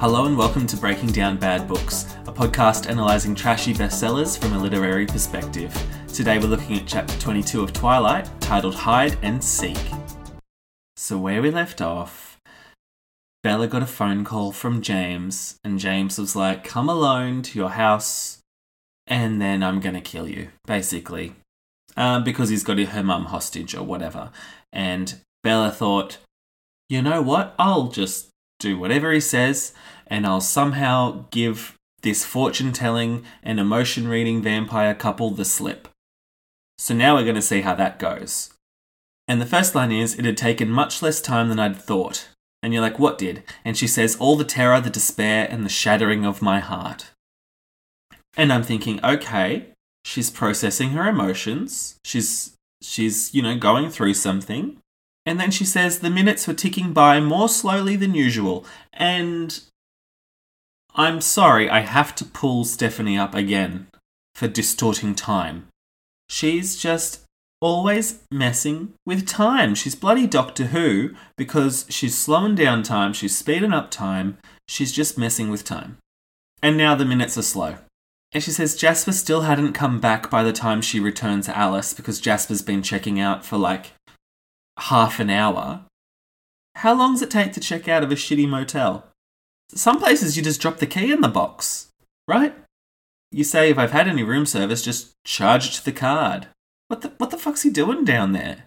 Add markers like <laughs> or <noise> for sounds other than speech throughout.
Hello and welcome to Breaking Down Bad Books, a podcast analysing trashy bestsellers from a literary perspective. Today we're looking at chapter 22 of Twilight, titled Hide and Seek. So, where we left off, Bella got a phone call from James, and James was like, Come alone to your house, and then I'm gonna kill you, basically. Um, because he's got her mum hostage or whatever. And Bella thought, you know what? I'll just do whatever he says, and I'll somehow give this fortune telling and emotion reading vampire couple the slip. So now we're going to see how that goes. And the first line is It had taken much less time than I'd thought. And you're like, What did? And she says, All the terror, the despair, and the shattering of my heart. And I'm thinking, okay, she's processing her emotions. She's, she's, you know, going through something. And then she says the minutes were ticking by more slowly than usual. And I'm sorry, I have to pull Stephanie up again for distorting time. She's just always messing with time. She's bloody Doctor Who because she's slowing down time, she's speeding up time, she's just messing with time. And now the minutes are slow. And she says Jasper still hadn't come back by the time she returned to Alice because Jasper's been checking out for like half an hour. How long does it take to check out of a shitty motel? Some places you just drop the key in the box, right? You say if I've had any room service, just charge it to the card. What the what the fuck's he doing down there?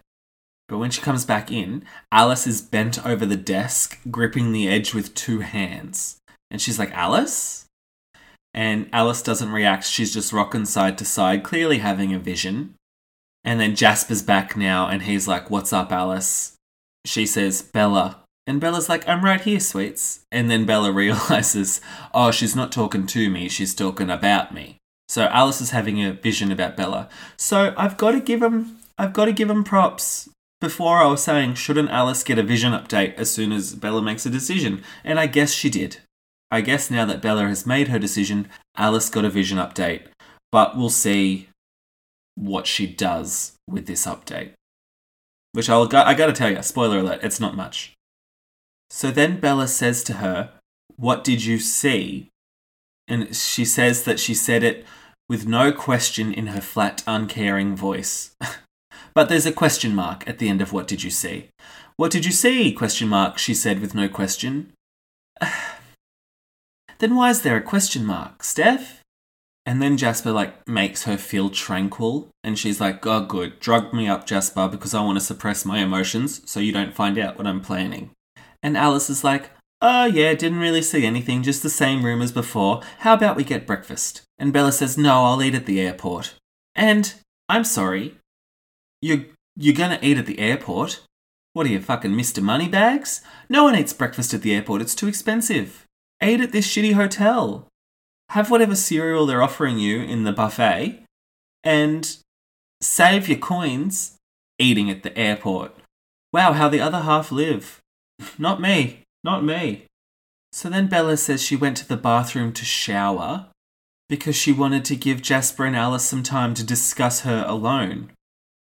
But when she comes back in, Alice is bent over the desk, gripping the edge with two hands. And she's like, Alice? And Alice doesn't react. She's just rocking side to side, clearly having a vision. And then Jasper's back now, and he's like, What's up, Alice? She says, Bella. And Bella's like, I'm right here, sweets. And then Bella <laughs> realizes, Oh, she's not talking to me, she's talking about me. So Alice is having a vision about Bella. So I've got to give him, I've got to give him props. Before I was saying, shouldn't Alice get a vision update as soon as Bella makes a decision? And I guess she did. I guess now that Bella has made her decision, Alice got a vision update. But we'll see what she does with this update. Which I'll, I gotta tell you, spoiler alert, it's not much. So then Bella says to her, What did you see? And she says that she said it with no question in her flat, uncaring voice. <laughs> but there's a question mark at the end of what did you see? What did you see? Question mark, she said with no question. <sighs> then why is there a question mark, Steph? And then Jasper like makes her feel tranquil, and she's like, "Oh, good, drug me up, Jasper, because I want to suppress my emotions, so you don't find out what I'm planning." And Alice is like, "Oh yeah, didn't really see anything, just the same room as before. How about we get breakfast?" And Bella says, "No, I'll eat at the airport." And I'm sorry, you you're gonna eat at the airport? What are you fucking Mr. Moneybags? No one eats breakfast at the airport. It's too expensive. Eat at this shitty hotel have whatever cereal they're offering you in the buffet and save your coins eating at the airport. Wow, how the other half live. <laughs> Not me, not me. So then Bella says she went to the bathroom to shower because she wanted to give Jasper and Alice some time to discuss her alone.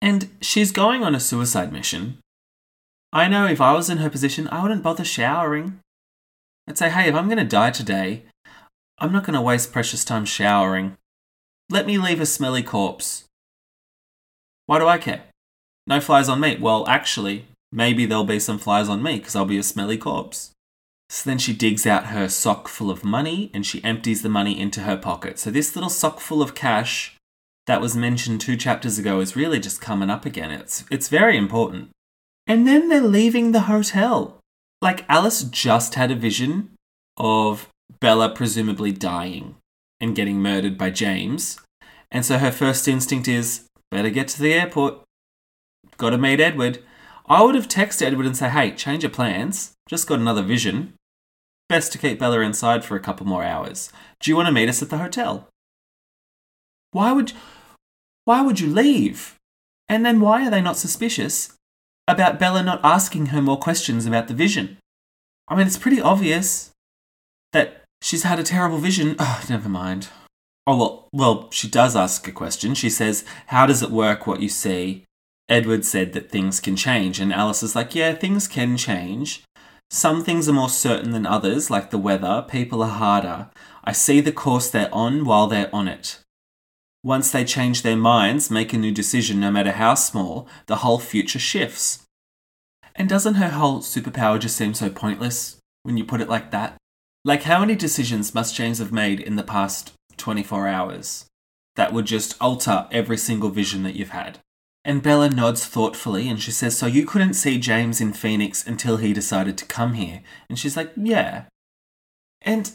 And she's going on a suicide mission. I know if I was in her position, I wouldn't bother showering. I'd say, hey, if I'm going to die today, I'm not going to waste precious time showering. Let me leave a smelly corpse. Why do I care? No flies on me. Well, actually, maybe there'll be some flies on me because I'll be a smelly corpse. So then she digs out her sock full of money and she empties the money into her pocket. So this little sock full of cash that was mentioned two chapters ago is really just coming up again. It's it's very important. And then they're leaving the hotel. Like Alice just had a vision of Bella presumably dying and getting murdered by James. And so her first instinct is better get to the airport. Got to meet Edward. I would have texted Edward and say, "Hey, change your plans. Just got another vision best to keep Bella inside for a couple more hours. Do you want to meet us at the hotel? Why would why would you leave? And then why are they not suspicious about Bella not asking her more questions about the vision? I mean, it's pretty obvious that she's had a terrible vision. <sighs> Oh, never mind. Oh, well, well, she does ask a question. She says, How does it work what you see? Edward said that things can change, and Alice is like, Yeah, things can change, some things are more certain than others, like the weather. People are harder. I see the course they're on while they're on it. Once they change their minds, make a new decision, no matter how small, the whole future shifts. And doesn't her whole superpower just seem so pointless when you put it like that? Like, how many decisions must James have made in the past 24 hours that would just alter every single vision that you've had? And Bella nods thoughtfully and she says, So you couldn't see James in Phoenix until he decided to come here? And she's like, Yeah. And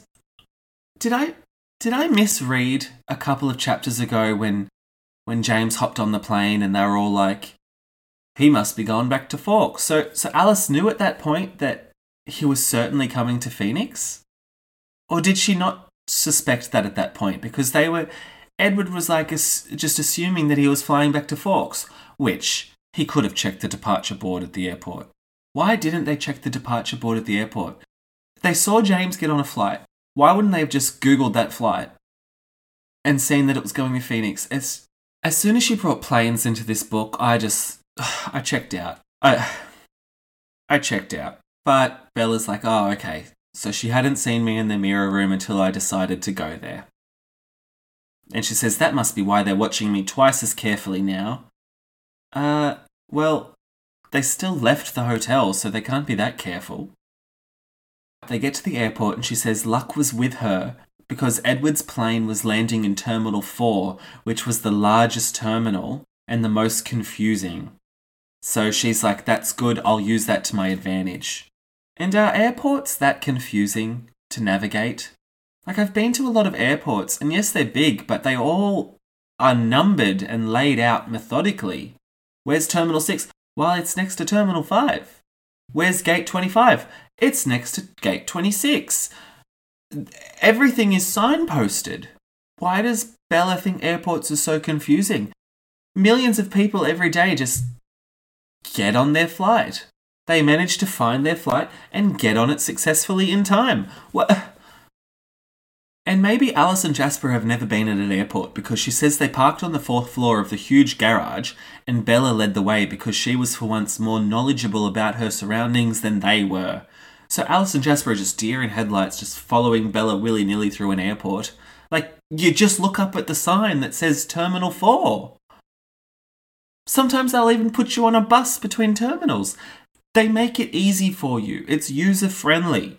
did I did I misread a couple of chapters ago when when James hopped on the plane and they were all like, he must be going back to Forks. So so Alice knew at that point that he was certainly coming to Phoenix? Or did she not suspect that at that point? Because they were Edward was like just assuming that he was flying back to Forks, which he could have checked the departure board at the airport. Why didn't they check the departure board at the airport? They saw James get on a flight. Why wouldn't they have just Googled that flight and seen that it was going to Phoenix? As, as soon as she brought planes into this book, I just, <sighs> I checked out. I, <sighs> I checked out. But Bella's like, oh, okay. So she hadn't seen me in the mirror room until I decided to go there. And she says, That must be why they're watching me twice as carefully now. Uh, well, they still left the hotel, so they can't be that careful. They get to the airport and she says luck was with her because Edward's plane was landing in Terminal 4, which was the largest terminal and the most confusing. So she's like, that's good, I'll use that to my advantage. And are airports that confusing to navigate? Like, I've been to a lot of airports, and yes, they're big, but they all are numbered and laid out methodically. Where's Terminal 6? Well, it's next to Terminal 5. Where's Gate 25? It's next to Gate 26. Everything is signposted. Why does Bella think airports are so confusing? Millions of people every day just get on their flight. They manage to find their flight and get on it successfully in time. What? And maybe Alice and Jasper have never been at an airport because she says they parked on the fourth floor of the huge garage and Bella led the way because she was for once more knowledgeable about her surroundings than they were. So Alice and Jasper are just deer in headlights, just following Bella willy nilly through an airport. Like, you just look up at the sign that says Terminal 4. Sometimes they'll even put you on a bus between terminals. They make it easy for you, it's user friendly.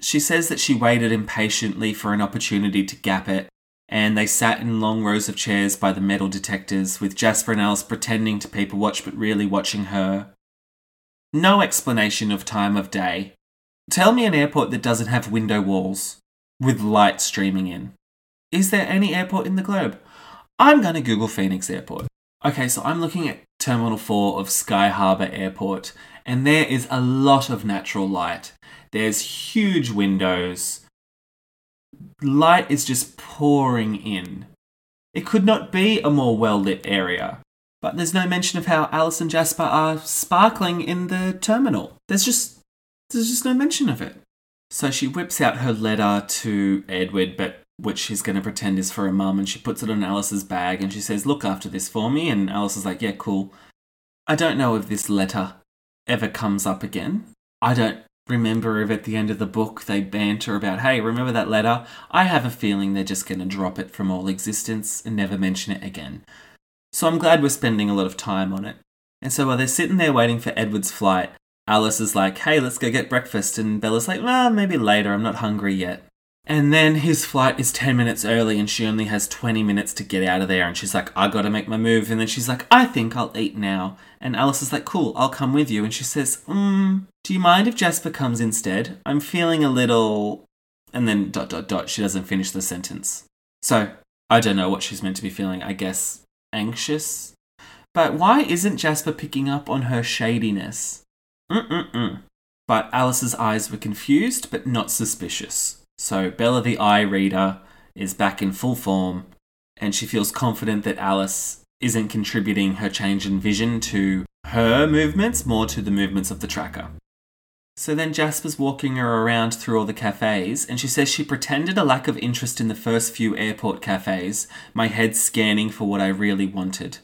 She says that she waited impatiently for an opportunity to gap it, and they sat in long rows of chairs by the metal detectors, with Jasper and Alice pretending to people watch but really watching her. No explanation of time of day. Tell me an airport that doesn't have window walls, with light streaming in. Is there any airport in the globe? I'm going to Google Phoenix Airport. Okay, so I'm looking at Terminal 4 of Sky Harbour Airport, and there is a lot of natural light. There's huge windows. Light is just pouring in. It could not be a more well lit area. But there's no mention of how Alice and Jasper are sparkling in the terminal. There's just there's just no mention of it. So she whips out her letter to Edward, but which she's going to pretend is for her mum, and she puts it on Alice's bag and she says, Look after this for me. And Alice is like, Yeah, cool. I don't know if this letter ever comes up again. I don't remember if at the end of the book they banter about, hey, remember that letter? I have a feeling they're just going to drop it from all existence and never mention it again. So I'm glad we're spending a lot of time on it. And so while they're sitting there waiting for Edward's flight, Alice is like, hey, let's go get breakfast. And Bella's like, well, maybe later, I'm not hungry yet. And then his flight is 10 minutes early and she only has 20 minutes to get out of there. And she's like, I gotta make my move. And then she's like, I think I'll eat now. And Alice is like, cool, I'll come with you. And she says, mm, do you mind if Jasper comes instead? I'm feeling a little. And then dot dot dot, she doesn't finish the sentence. So I don't know what she's meant to be feeling. I guess anxious. But why isn't Jasper picking up on her shadiness? Mm-mm-mm. But Alice's eyes were confused but not suspicious. So Bella the eye reader is back in full form and she feels confident that Alice isn't contributing her change in vision to her movements, more to the movements of the tracker. So then Jasper's walking her around through all the cafes, and she says she pretended a lack of interest in the first few airport cafes, my head scanning for what I really wanted.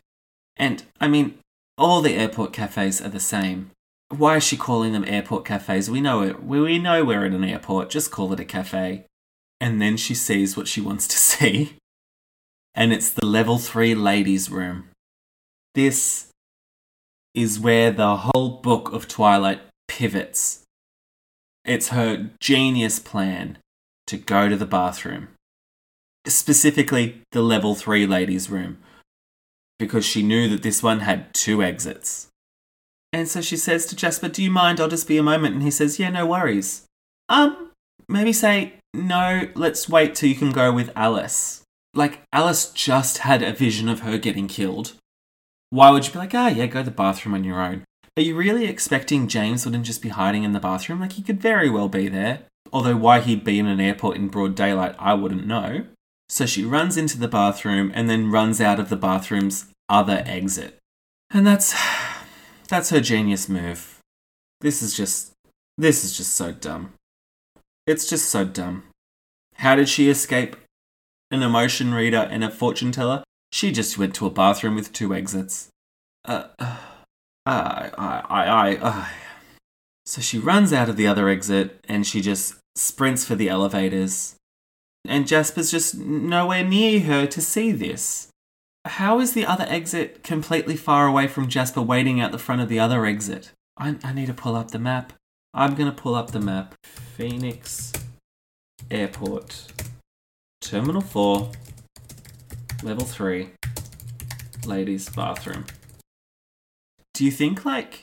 And, I mean, all the airport cafes are the same. Why is she calling them airport cafes? We know it. We know we're in an airport. Just call it a cafe. And then she sees what she wants to <laughs> see. And it's the level 3 ladies' room. This is where the whole book of Twilight pivots. It's her genius plan to go to the bathroom. Specifically, the level 3 ladies' room. Because she knew that this one had two exits. And so she says to Jasper, Do you mind? I'll just be a moment. And he says, Yeah, no worries. Um, maybe say, No, let's wait till you can go with Alice. Like, Alice just had a vision of her getting killed. Why would you be like, Ah, yeah, go to the bathroom on your own? Are you really expecting James wouldn't just be hiding in the bathroom? Like, he could very well be there. Although, why he'd be in an airport in broad daylight, I wouldn't know. So she runs into the bathroom and then runs out of the bathroom's other exit. And that's that's her genius move. This is just this is just so dumb. It's just so dumb. How did she escape an emotion reader and a fortune teller? She just went to a bathroom with two exits. Uh, uh, I, I, I, I. So she runs out of the other exit and she just sprints for the elevators. And Jasper's just nowhere near her to see this. How is the other exit completely far away from Jasper waiting out the front of the other exit? I, I need to pull up the map. I'm going to pull up the map. Phoenix Airport. Terminal 4. Level 3. Ladies' bathroom. Do you think, like,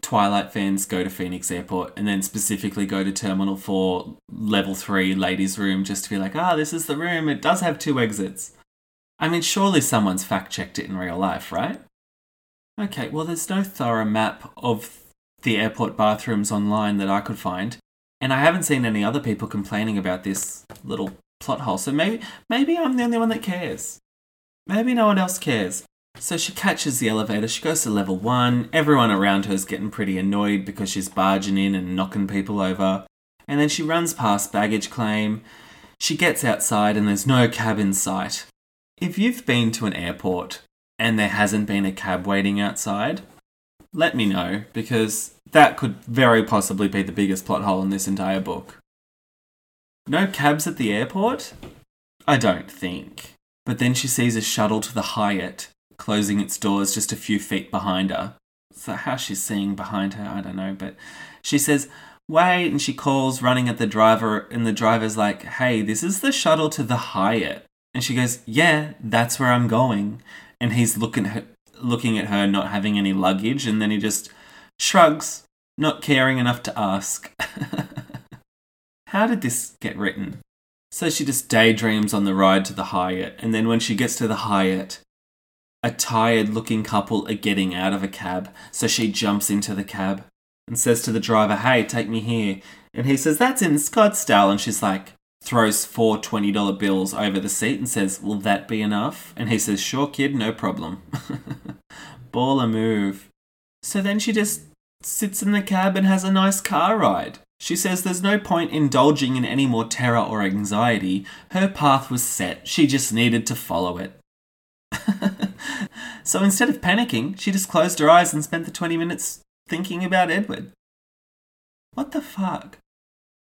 Twilight fans go to Phoenix Airport and then specifically go to Terminal 4, Level 3, ladies' room, just to be like, ah, this is the room, it does have two exits? I mean, surely someone's fact checked it in real life, right? Okay, well, there's no thorough map of the airport bathrooms online that I could find, and I haven't seen any other people complaining about this little plot hole. So maybe, maybe I'm the only one that cares. Maybe no one else cares. So she catches the elevator. She goes to level one. Everyone around her is getting pretty annoyed because she's barging in and knocking people over. And then she runs past baggage claim. She gets outside and there's no cab in sight. If you've been to an airport and there hasn't been a cab waiting outside, let me know because that could very possibly be the biggest plot hole in this entire book. No cabs at the airport? I don't think. But then she sees a shuttle to the Hyatt closing its doors just a few feet behind her. So, how she's seeing behind her, I don't know. But she says, Wait, and she calls, running at the driver, and the driver's like, Hey, this is the shuttle to the Hyatt. And she goes, Yeah, that's where I'm going. And he's looking at her, looking at her not having any luggage, and then he just shrugs, not caring enough to ask. <laughs> How did this get written? So she just daydreams on the ride to the Hyatt, and then when she gets to the Hyatt, a tired looking couple are getting out of a cab, so she jumps into the cab and says to the driver, Hey, take me here. And he says, That's in Scottsdale. And she's like, throws four $20 bills over the seat and says, Will that be enough? And he says, Sure, kid, no problem. <laughs> Baller move. So then she just sits in the cab and has a nice car ride. She says there's no point indulging in any more terror or anxiety. Her path was set, she just needed to follow it. <laughs> so instead of panicking, she just closed her eyes and spent the 20 minutes thinking about Edward. What the fuck?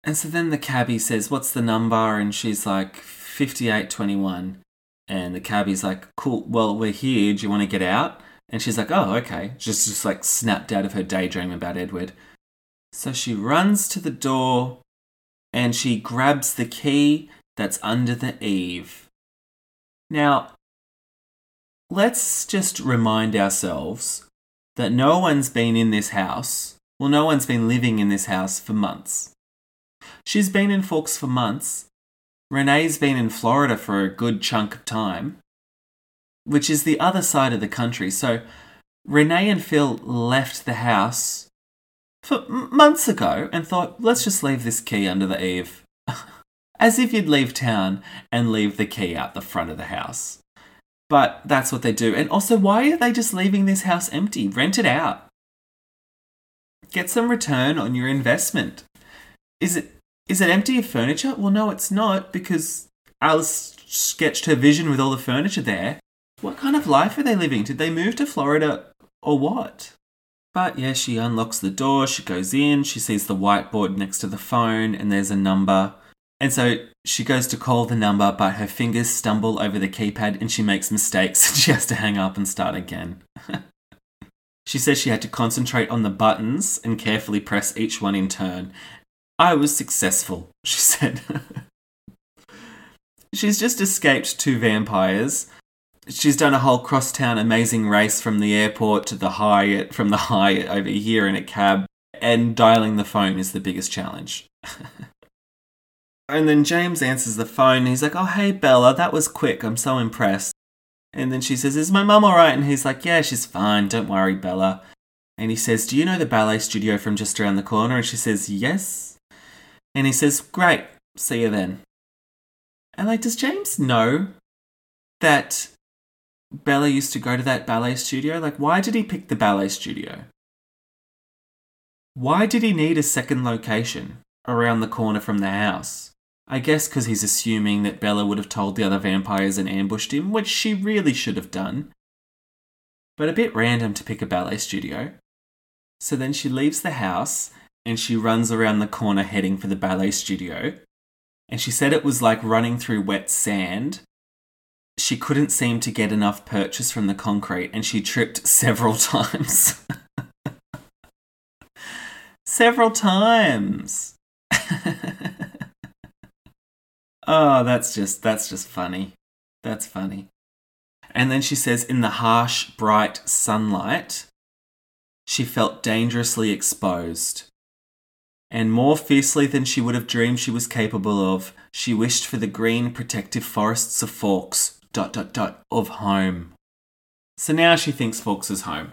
And so then the cabbie says, What's the number? And she's like, 5821. And the cabbie's like, cool, well, we're here. Do you want to get out? And she's like, oh, okay. Just, just like snapped out of her daydream about Edward. So she runs to the door and she grabs the key that's under the eave. Now, let's just remind ourselves that no one's been in this house, well, no one's been living in this house for months. She's been in Forks for months. Renee's been in Florida for a good chunk of time, which is the other side of the country. So Renee and Phil left the house for months ago and thought, let's just leave this key under the eave. <laughs> As if you'd leave town and leave the key out the front of the house. But that's what they do. And also, why are they just leaving this house empty? Rent it out. Get some return on your investment. Is it is it empty of furniture? Well, no, it's not because Alice sketched her vision with all the furniture there. What kind of life are they living? Did they move to Florida or what? But yeah, she unlocks the door, she goes in, she sees the whiteboard next to the phone, and there's a number. And so she goes to call the number, but her fingers stumble over the keypad and she makes mistakes <laughs> and she has to hang up and start again. <laughs> she says she had to concentrate on the buttons and carefully press each one in turn. I was successful, she <laughs> said. She's just escaped two vampires she's done a whole crosstown amazing race from the airport to the Hyatt, from the Hyatt over here in a cab, and dialing the phone is the biggest challenge. <laughs> and then James answers the phone. He's like, "Oh, hey Bella, that was quick. I'm so impressed." And then she says, "Is my mum all right?" And he's like, "Yeah, she's fine. Don't worry, Bella." And he says, "Do you know the ballet studio from just around the corner?" And she says, "Yes." And he says, "Great. See you then." And like, does James know that Bella used to go to that ballet studio? Like, why did he pick the ballet studio? Why did he need a second location around the corner from the house? I guess because he's assuming that Bella would have told the other vampires and ambushed him, which she really should have done. But a bit random to pick a ballet studio. So then she leaves the house and she runs around the corner heading for the ballet studio. And she said it was like running through wet sand she couldn't seem to get enough purchase from the concrete and she tripped <laughs> several times. <laughs> several times. <laughs> oh, that's just that's just funny. That's funny. And then she says in the harsh bright sunlight she felt dangerously exposed. And more fiercely than she would have dreamed she was capable of, she wished for the green protective forests of Forks dot dot dot of home. So now she thinks Forks is home.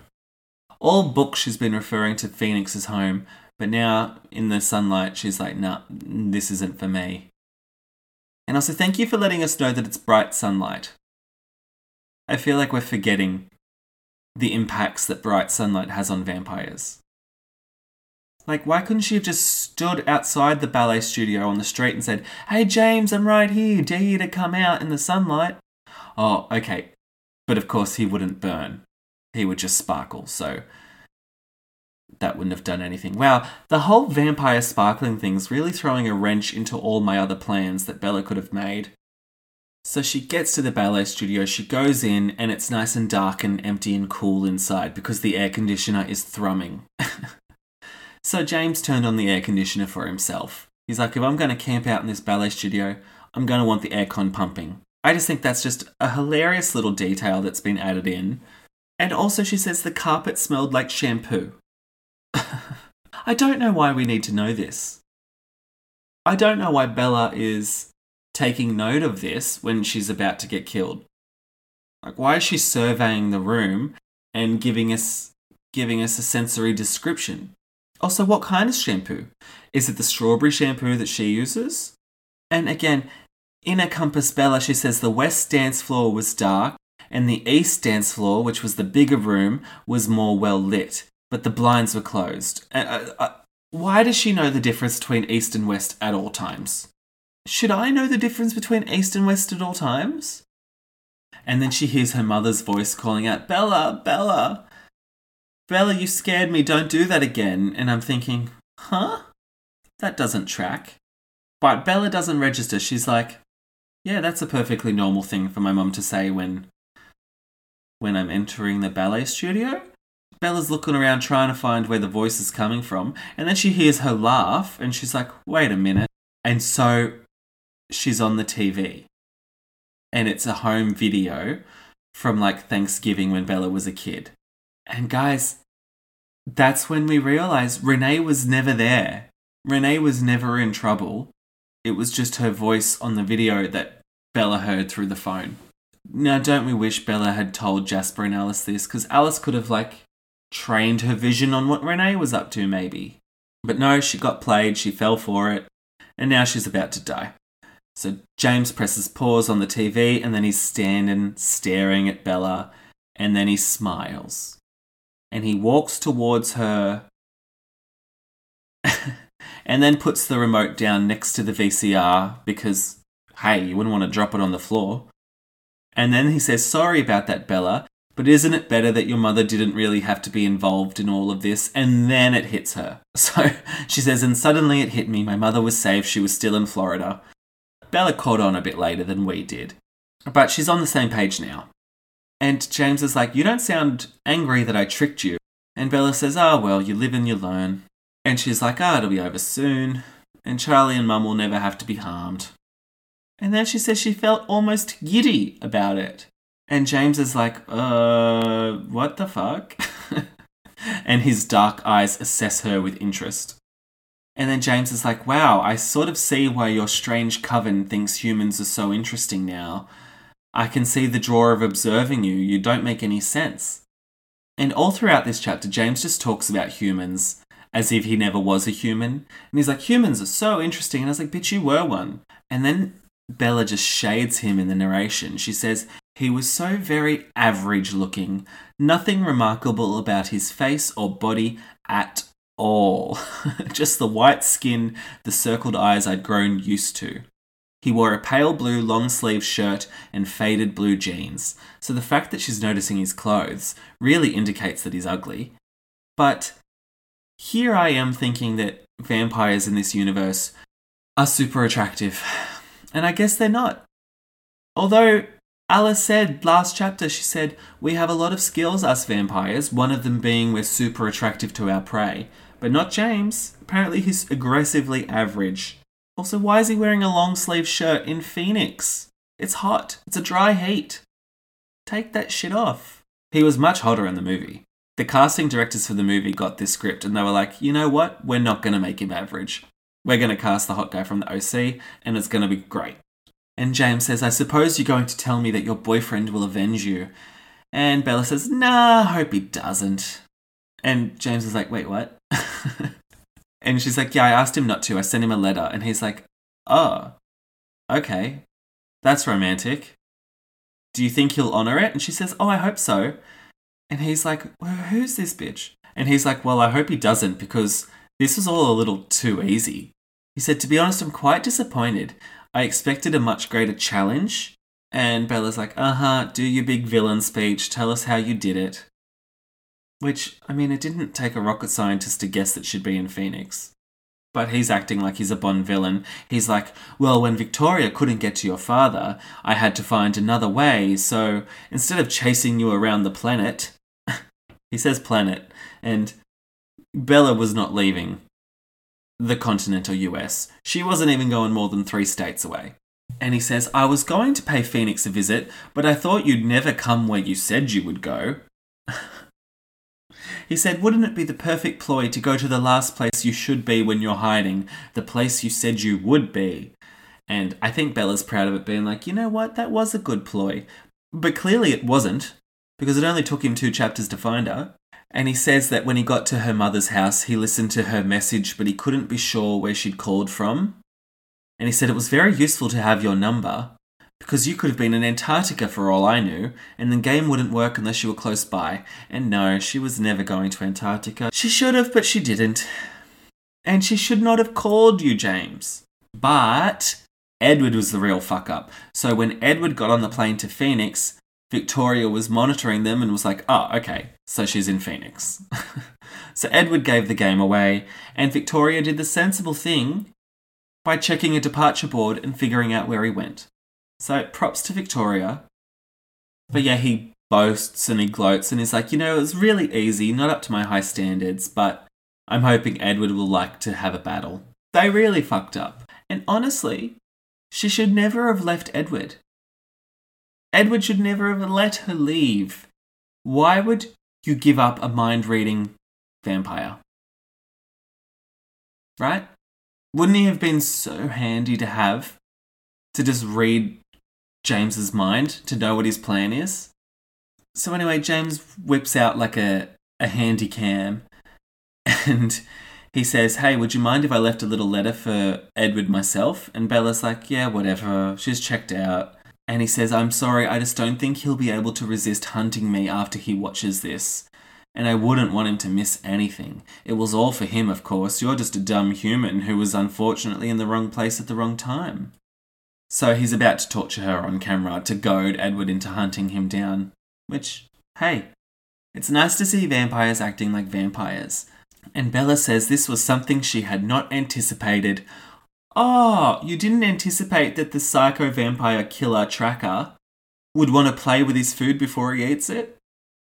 All book she's been referring to Phoenix as home, but now in the sunlight she's like, nah, this isn't for me. And also thank you for letting us know that it's bright sunlight. I feel like we're forgetting the impacts that bright sunlight has on vampires. Like, why couldn't she have just stood outside the ballet studio on the street and said, Hey, James, I'm right here. Dare you to come out in the sunlight? Oh, okay. But of course, he wouldn't burn. He would just sparkle, so that wouldn't have done anything. Wow, the whole vampire sparkling thing's really throwing a wrench into all my other plans that Bella could have made. So she gets to the ballet studio, she goes in, and it's nice and dark and empty and cool inside because the air conditioner is thrumming. <laughs> so James turned on the air conditioner for himself. He's like, if I'm going to camp out in this ballet studio, I'm going to want the aircon pumping. I just think that's just a hilarious little detail that's been added in. And also, she says the carpet smelled like shampoo. <laughs> I don't know why we need to know this. I don't know why Bella is taking note of this when she's about to get killed. Like, why is she surveying the room and giving us giving us a sensory description? Also, what kind of shampoo? Is it the strawberry shampoo that she uses? And again, in a compass bella, she says the west dance floor was dark, and the east dance floor, which was the bigger room, was more well lit, but the blinds were closed. Uh, uh, uh, why does she know the difference between east and west at all times? Should I know the difference between east and west at all times? And then she hears her mother's voice calling out, Bella, Bella, Bella, you scared me, don't do that again. And I'm thinking, huh? That doesn't track. But Bella doesn't register. She's like, yeah, that's a perfectly normal thing for my mum to say when when I'm entering the ballet studio. Bella's looking around trying to find where the voice is coming from, and then she hears her laugh and she's like, "Wait a minute." And so she's on the TV. And it's a home video from like Thanksgiving when Bella was a kid. And guys, that's when we realized Renee was never there. Renee was never in trouble. It was just her voice on the video that Bella heard through the phone. Now, don't we wish Bella had told Jasper and Alice this? Because Alice could have, like, trained her vision on what Renee was up to, maybe. But no, she got played, she fell for it, and now she's about to die. So James presses pause on the TV, and then he's standing, staring at Bella, and then he smiles. And he walks towards her <laughs> and then puts the remote down next to the VCR because, hey, you wouldn't want to drop it on the floor. And then he says, Sorry about that, Bella, but isn't it better that your mother didn't really have to be involved in all of this? And then it hits her. <laughs> So she says, And suddenly it hit me. My mother was safe. She was still in Florida. Bella caught on a bit later than we did. But she's on the same page now. And James is like, You don't sound angry that I tricked you. And Bella says, Oh, well, you live and you learn. And she's like, Ah, oh, it'll be over soon. And Charlie and Mum will never have to be harmed. And then she says she felt almost giddy about it. And James is like, uh, what the fuck? <laughs> and his dark eyes assess her with interest. And then James is like, wow, I sort of see why your strange coven thinks humans are so interesting now. I can see the draw of observing you. You don't make any sense. And all throughout this chapter, James just talks about humans as if he never was a human. And he's like, humans are so interesting. And I was like, bitch, you were one. And then Bella just shades him in the narration. She says, he was so very average looking, nothing remarkable about his face or body at all. <laughs> just the white skin, the circled eyes I'd grown used to. He wore a pale blue long sleeve shirt and faded blue jeans, so the fact that she's noticing his clothes really indicates that he's ugly. But here I am thinking that vampires in this universe are super attractive. And I guess they're not. Although Alice said last chapter, she said, We have a lot of skills, us vampires, one of them being we're super attractive to our prey. But not James. Apparently, he's aggressively average. Also, why is he wearing a long sleeve shirt in Phoenix? It's hot. It's a dry heat. Take that shit off. He was much hotter in the movie. The casting directors for the movie got this script and they were like, you know what? We're not going to make him average. We're going to cast the hot guy from the OC and it's going to be great. And James says, I suppose you're going to tell me that your boyfriend will avenge you. And Bella says, Nah, I hope he doesn't. And James is like, Wait, what? <laughs> and she's like, Yeah, I asked him not to. I sent him a letter. And he's like, Oh, okay. That's romantic. Do you think he'll honor it? And she says, Oh, I hope so. And he's like, well, Who's this bitch? And he's like, Well, I hope he doesn't because this was all a little too easy. He said, To be honest, I'm quite disappointed. I expected a much greater challenge. And Bella's like, Uh huh, do your big villain speech. Tell us how you did it. Which, I mean, it didn't take a rocket scientist to guess that she'd be in Phoenix. But he's acting like he's a Bond villain. He's like, Well, when Victoria couldn't get to your father, I had to find another way, so instead of chasing you around the planet, <laughs> he says planet, and Bella was not leaving the continental US. She wasn't even going more than three states away. And he says, I was going to pay Phoenix a visit, but I thought you'd never come where you said you would go. <laughs> he said, Wouldn't it be the perfect ploy to go to the last place you should be when you're hiding, the place you said you would be? And I think Bella's proud of it being like, you know what, that was a good ploy. But clearly it wasn't, because it only took him two chapters to find her. And he says that when he got to her mother's house, he listened to her message, but he couldn't be sure where she'd called from. And he said it was very useful to have your number, because you could have been in Antarctica for all I knew, and the game wouldn't work unless you were close by. And no, she was never going to Antarctica. She should have, but she didn't. And she should not have called you, James. But Edward was the real fuck up. So when Edward got on the plane to Phoenix, Victoria was monitoring them and was like, oh, okay, so she's in Phoenix. <laughs> so Edward gave the game away, and Victoria did the sensible thing by checking a departure board and figuring out where he went. So props to Victoria. But yeah, he boasts and he gloats and he's like, you know, it was really easy, not up to my high standards, but I'm hoping Edward will like to have a battle. They really fucked up. And honestly, she should never have left Edward. Edward should never have let her leave. Why would you give up a mind reading vampire? Right? Wouldn't he have been so handy to have to just read James's mind to know what his plan is? So anyway, James whips out like a, a handy cam and he says, Hey, would you mind if I left a little letter for Edward myself? And Bella's like, Yeah, whatever. She's checked out. And he says, I'm sorry, I just don't think he'll be able to resist hunting me after he watches this. And I wouldn't want him to miss anything. It was all for him, of course. You're just a dumb human who was unfortunately in the wrong place at the wrong time. So he's about to torture her on camera to goad Edward into hunting him down. Which, hey, it's nice to see vampires acting like vampires. And Bella says this was something she had not anticipated Oh, you didn't anticipate that the psycho vampire killer tracker would want to play with his food before he eats it?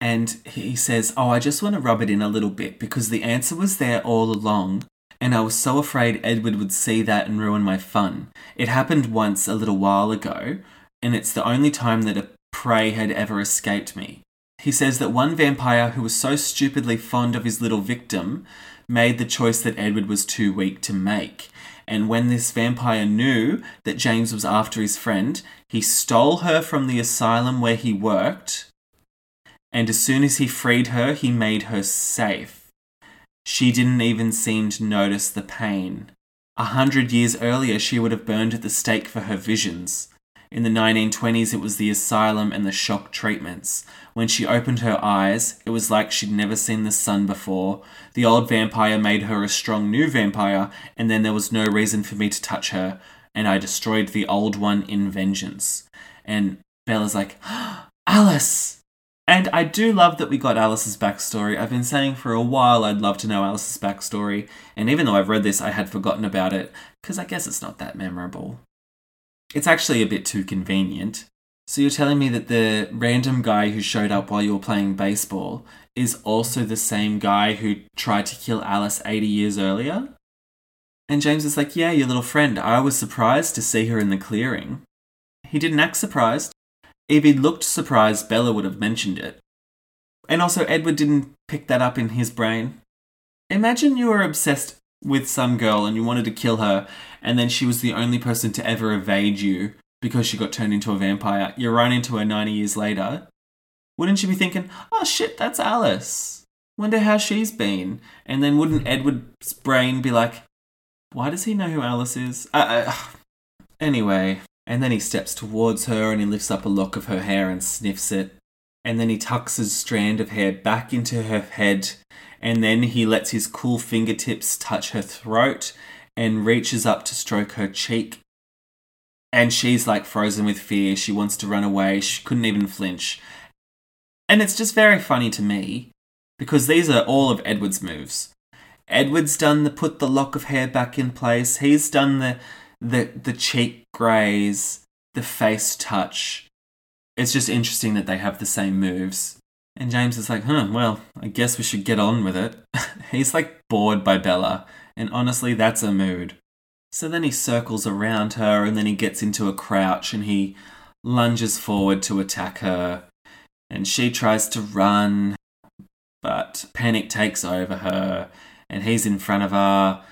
And he says, Oh, I just want to rub it in a little bit because the answer was there all along, and I was so afraid Edward would see that and ruin my fun. It happened once a little while ago, and it's the only time that a prey had ever escaped me. He says that one vampire who was so stupidly fond of his little victim made the choice that Edward was too weak to make. And when this vampire knew that James was after his friend, he stole her from the asylum where he worked. And as soon as he freed her, he made her safe. She didn't even seem to notice the pain. A hundred years earlier, she would have burned at the stake for her visions. In the 1920s, it was the asylum and the shock treatments. When she opened her eyes, it was like she'd never seen the sun before. The old vampire made her a strong new vampire, and then there was no reason for me to touch her, and I destroyed the old one in vengeance. And Bella's like, <gasps> Alice! And I do love that we got Alice's backstory. I've been saying for a while I'd love to know Alice's backstory, and even though I've read this, I had forgotten about it, because I guess it's not that memorable. It's actually a bit too convenient. So you're telling me that the random guy who showed up while you were playing baseball is also the same guy who tried to kill Alice 80 years earlier? And James is like, Yeah, your little friend. I was surprised to see her in the clearing. He didn't act surprised. If he'd looked surprised, Bella would have mentioned it. And also, Edward didn't pick that up in his brain. Imagine you were obsessed with some girl and you wanted to kill her, and then she was the only person to ever evade you because she got turned into a vampire. You run into her 90 years later. Wouldn't you be thinking, oh shit, that's Alice? Wonder how she's been. And then wouldn't Edward's brain be like, why does he know who Alice is? Uh, uh, <sighs> anyway, and then he steps towards her and he lifts up a lock of her hair and sniffs it. And then he tucks his strand of hair back into her head. And then he lets his cool fingertips touch her throat and reaches up to stroke her cheek. And she's like frozen with fear. She wants to run away. She couldn't even flinch. And it's just very funny to me because these are all of Edward's moves. Edward's done the put the lock of hair back in place. He's done the the the cheek graze, the face touch. It's just interesting that they have the same moves. And James is like, huh, well, I guess we should get on with it. <laughs> He's like bored by Bella and honestly, that's a mood. So then he circles around her and then he gets into a crouch and he lunges forward to attack her. And she tries to run, but panic takes over her and he's in front of her.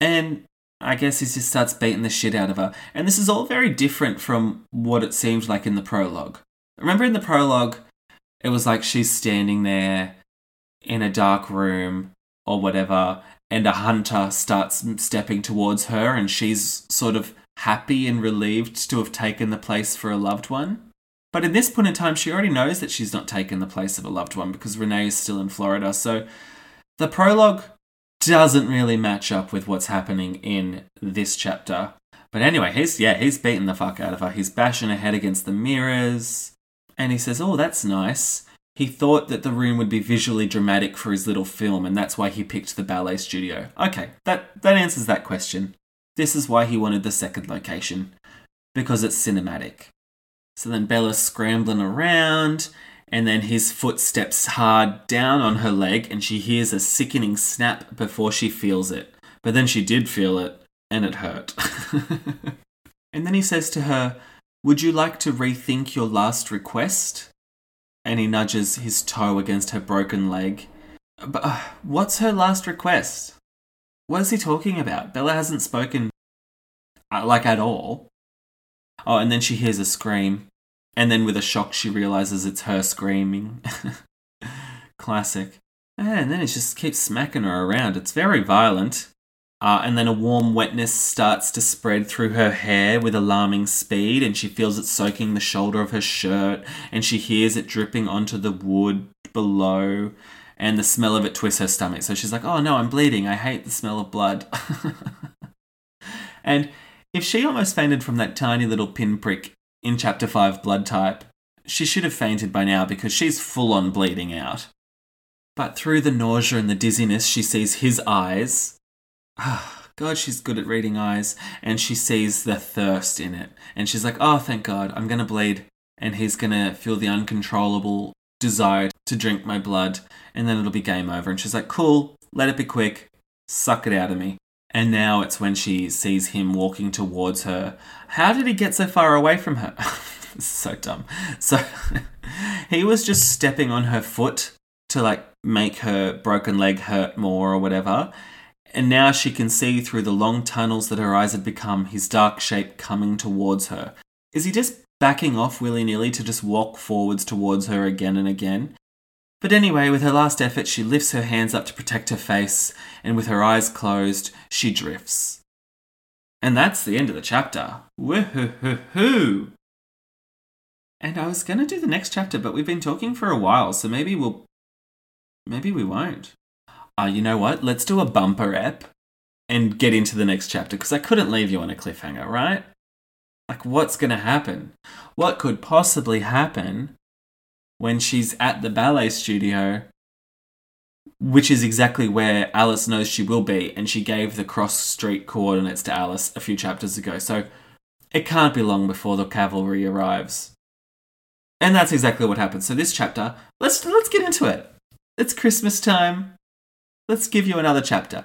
And I guess he just starts beating the shit out of her. And this is all very different from what it seemed like in the prologue. Remember in the prologue, it was like she's standing there in a dark room or whatever, and a hunter starts stepping towards her, and she's sort of happy and relieved to have taken the place for a loved one. But in this point in time, she already knows that she's not taken the place of a loved one because Renee is still in Florida. So the prologue doesn't really match up with what's happening in this chapter. But anyway, he's yeah, he's beating the fuck out of her. He's bashing her head against the mirrors. And he says, Oh, that's nice. He thought that the room would be visually dramatic for his little film, and that's why he picked the ballet studio. Okay, that, that answers that question. This is why he wanted the second location. because it's cinematic. So then Bella's scrambling around, and then his foot steps hard down on her leg, and she hears a sickening snap before she feels it. But then she did feel it, and it hurt. <laughs> and then he says to her, Would you like to rethink your last request? And he nudges his toe against her broken leg. But uh, what's her last request? What is he talking about? Bella hasn't spoken uh, like at all. Oh, and then she hears a scream. And then with a shock, she realizes it's her screaming. <laughs> Classic. And then it just keeps smacking her around. It's very violent. Uh, and then a warm wetness starts to spread through her hair with alarming speed, and she feels it soaking the shoulder of her shirt, and she hears it dripping onto the wood below, and the smell of it twists her stomach. So she's like, Oh no, I'm bleeding. I hate the smell of blood. <laughs> and if she almost fainted from that tiny little pinprick in Chapter 5 blood type, she should have fainted by now because she's full on bleeding out. But through the nausea and the dizziness, she sees his eyes. Ah, God, she's good at reading eyes. And she sees the thirst in it. And she's like, oh, thank God, I'm going to bleed. And he's going to feel the uncontrollable desire to drink my blood. And then it'll be game over. And she's like, cool, let it be quick. Suck it out of me. And now it's when she sees him walking towards her. How did he get so far away from her? <laughs> so dumb. So <laughs> he was just stepping on her foot to like make her broken leg hurt more or whatever. And now she can see through the long tunnels that her eyes had become his dark shape coming towards her. Is he just backing off willy nilly to just walk forwards towards her again and again? But anyway, with her last effort, she lifts her hands up to protect her face, and with her eyes closed, she drifts. And that's the end of the chapter. Woohoo! And I was going to do the next chapter, but we've been talking for a while, so maybe we'll. Maybe we won't. Ah, uh, you know what? Let's do a bumper ep and get into the next chapter, because I couldn't leave you on a cliffhanger, right? Like, what's going to happen? What could possibly happen when she's at the ballet studio, which is exactly where Alice knows she will be, and she gave the cross street coordinates to Alice a few chapters ago. So it can't be long before the cavalry arrives. And that's exactly what happens. So this chapter, let's let's get into it. It's Christmas time. Let's give you another chapter.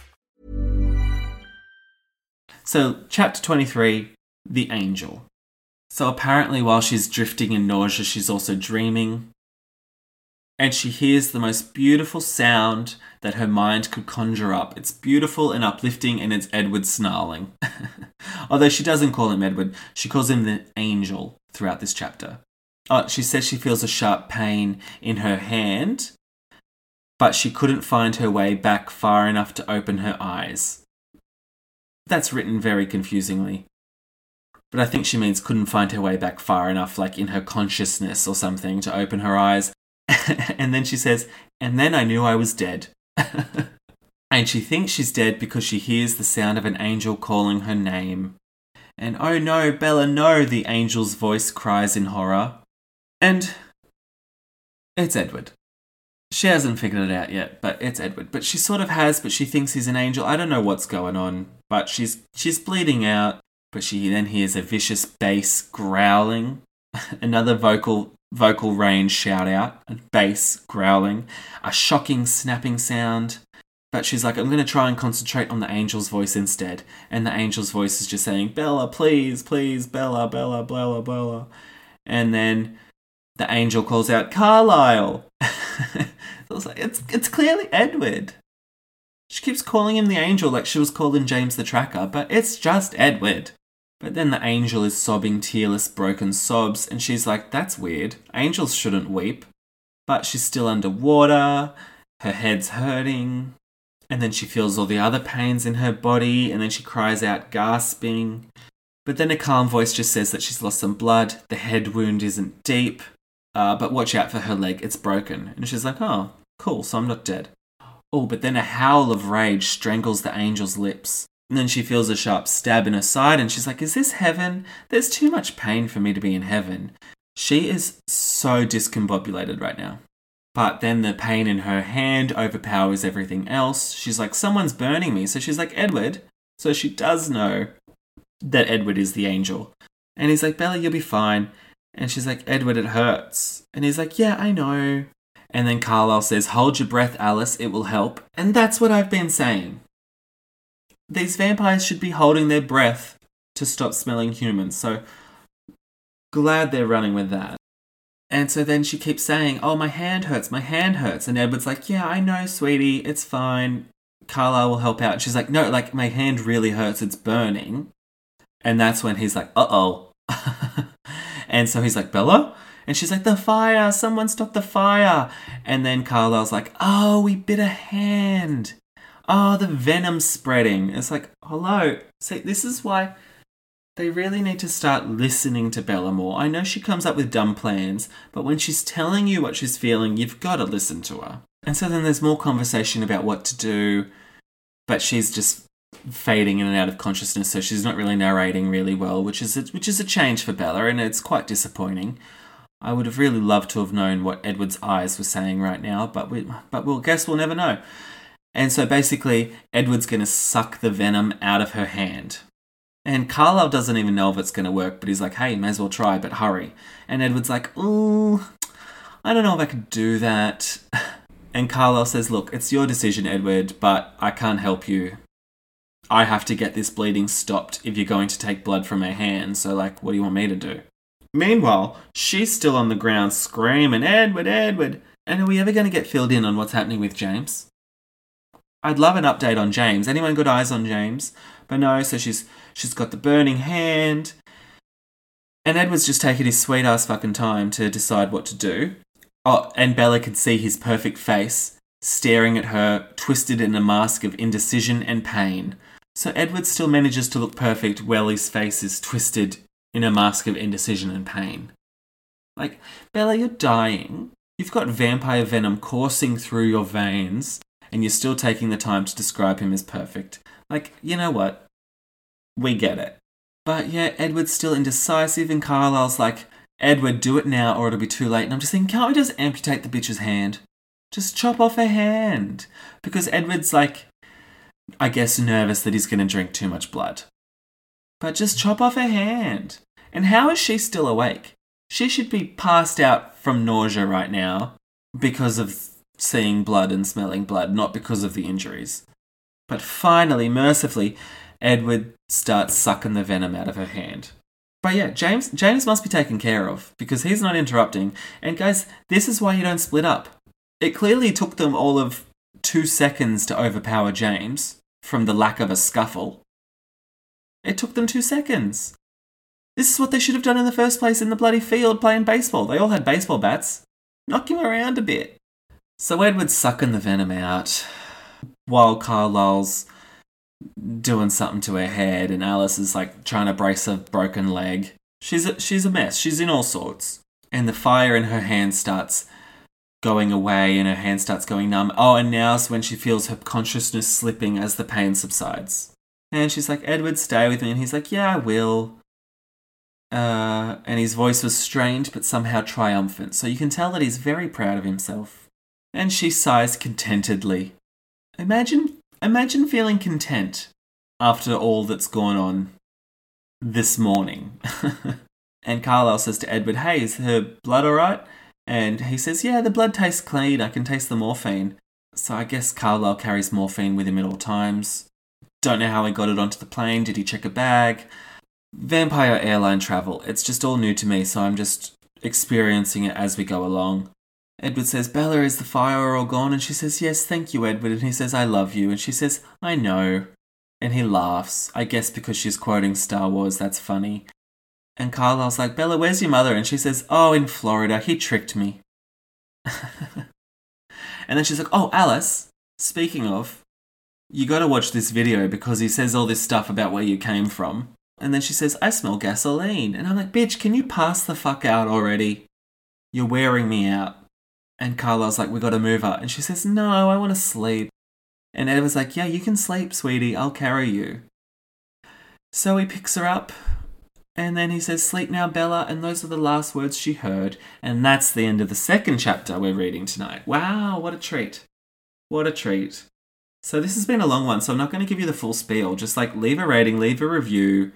So, chapter 23 The Angel. So, apparently, while she's drifting in nausea, she's also dreaming. and she hears the most beautiful sound that her mind could conjure up. It's beautiful and uplifting, and it's Edward snarling. <laughs> Although she doesn't call him Edward, she calls him the angel throughout this chapter. Oh, she says she feels a sharp pain in her hand, but she couldn't find her way back far enough to open her eyes. That's written very confusingly. But I think she means couldn't find her way back far enough, like in her consciousness or something, to open her eyes. <laughs> and then she says, and then I knew I was dead. <laughs> and she thinks she's dead because she hears the sound of an angel calling her name. And oh no, Bella, no, the angel's voice cries in horror. And it's Edward. She hasn't figured it out yet, but it's Edward. But she sort of has, but she thinks he's an angel. I don't know what's going on, but she's she's bleeding out. But she then hears a vicious bass growling, <laughs> another vocal vocal range shout out, a bass growling, a shocking snapping sound. But she's like, I'm going to try and concentrate on the angel's voice instead. And the angel's voice is just saying, Bella, please, please, Bella, Bella, Bella, Bella. And then the angel calls out, Carlisle. <laughs> like, it's, it's clearly Edward. She keeps calling him the angel like she was calling James the Tracker, but it's just Edward. But then the angel is sobbing tearless, broken sobs, and she's like, That's weird. Angels shouldn't weep. But she's still underwater, her head's hurting, and then she feels all the other pains in her body, and then she cries out, gasping. But then a calm voice just says that she's lost some blood, the head wound isn't deep, uh, but watch out for her leg, it's broken. And she's like, Oh, cool, so I'm not dead. Oh, but then a howl of rage strangles the angel's lips. And then she feels a sharp stab in her side and she's like, Is this heaven? There's too much pain for me to be in heaven. She is so discombobulated right now. But then the pain in her hand overpowers everything else. She's like, Someone's burning me. So she's like, Edward. So she does know that Edward is the angel. And he's like, Bella, you'll be fine. And she's like, Edward, it hurts. And he's like, Yeah, I know. And then Carlisle says, Hold your breath, Alice, it will help. And that's what I've been saying these vampires should be holding their breath to stop smelling humans. So glad they're running with that. And so then she keeps saying, Oh, my hand hurts, my hand hurts. And Edward's like, Yeah, I know, sweetie, it's fine. Carlisle will help out. And she's like, No, like, my hand really hurts, it's burning. And that's when he's like, Uh oh. <laughs> and so he's like, Bella? And she's like, The fire, someone stop the fire. And then Carlisle's like, Oh, we bit a hand oh, the venom spreading. It's like, hello. See, this is why they really need to start listening to Bella more. I know she comes up with dumb plans, but when she's telling you what she's feeling, you've got to listen to her. And so then there's more conversation about what to do, but she's just fading in and out of consciousness, so she's not really narrating really well, which is a, which is a change for Bella, and it's quite disappointing. I would have really loved to have known what Edward's eyes were saying right now, but we but we'll guess we'll never know. And so basically, Edward's going to suck the venom out of her hand. And Carlisle doesn't even know if it's going to work, but he's like, hey, may as well try, but hurry. And Edward's like, ooh, I don't know if I could do that. <laughs> And Carlisle says, look, it's your decision, Edward, but I can't help you. I have to get this bleeding stopped if you're going to take blood from her hand, so, like, what do you want me to do? Meanwhile, she's still on the ground screaming, Edward, Edward. And are we ever going to get filled in on what's happening with James? I'd love an update on James. Anyone got eyes on James? But no, so she's she's got the burning hand. And Edward's just taking his sweet ass fucking time to decide what to do. Oh, and Bella can see his perfect face staring at her, twisted in a mask of indecision and pain. So Edward still manages to look perfect while his face is twisted in a mask of indecision and pain. Like, Bella, you're dying. You've got vampire venom coursing through your veins and you're still taking the time to describe him as perfect. Like, you know what? We get it. But yeah, Edward's still indecisive, and Carlisle's like, Edward, do it now or it'll be too late. And I'm just thinking, can't we just amputate the bitch's hand? Just chop off her hand. Because Edward's like, I guess, nervous that he's going to drink too much blood. But just chop off her hand. And how is she still awake? She should be passed out from nausea right now because of seeing blood and smelling blood, not because of the injuries. But finally, mercifully, Edward starts sucking the venom out of her hand. But yeah, James James must be taken care of because he's not interrupting. And guys, this is why you don't split up. It clearly took them all of two seconds to overpower James from the lack of a scuffle. It took them two seconds. This is what they should have done in the first place in the bloody field playing baseball. They all had baseball bats. Knock him around a bit. So Edward's sucking the venom out while Carlisle's doing something to her head and Alice is like trying to brace a broken leg. She's a, she's a mess. She's in all sorts. And the fire in her hand starts going away and her hand starts going numb. Oh, and now's when she feels her consciousness slipping as the pain subsides. And she's like, Edward, stay with me. And he's like, Yeah, I will. Uh, and his voice was strained but somehow triumphant, so you can tell that he's very proud of himself. And she sighs contentedly. Imagine, imagine feeling content after all that's gone on this morning. <laughs> and Carlisle says to Edward, Hey, is her blood alright? And he says, Yeah, the blood tastes clean. I can taste the morphine. So I guess Carlisle carries morphine with him at all times. Don't know how he got it onto the plane. Did he check a bag? Vampire airline travel. It's just all new to me, so I'm just experiencing it as we go along. Edward says, Bella, is the fire all gone? And she says, Yes, thank you, Edward. And he says, I love you. And she says, I know. And he laughs. I guess because she's quoting Star Wars, that's funny. And Carlisle's like, Bella, where's your mother? And she says, Oh, in Florida. He tricked me. <laughs> and then she's like, Oh, Alice, speaking of, you gotta watch this video because he says all this stuff about where you came from. And then she says, I smell gasoline. And I'm like, bitch, can you pass the fuck out already? You're wearing me out. And Carlisle's like, we gotta move her. And she says, no, I wanna sleep. And Ed was like, yeah, you can sleep, sweetie. I'll carry you. So he picks her up. And then he says, Sleep now, Bella. And those are the last words she heard. And that's the end of the second chapter we're reading tonight. Wow, what a treat. What a treat. So this has been a long one, so I'm not going to give you the full spiel. Just like leave a rating, leave a review,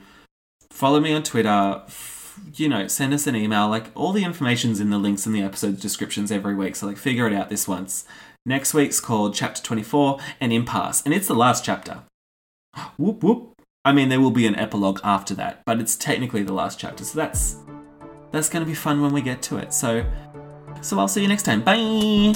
follow me on Twitter, f- you know, send us an email. Like all the information's in the links in the episode descriptions every week. So like figure it out this once. Next week's called Chapter 24, An Impasse, and it's the last chapter. <gasps> whoop whoop. I mean, there will be an epilogue after that, but it's technically the last chapter. So that's that's going to be fun when we get to it. So so I'll see you next time. Bye.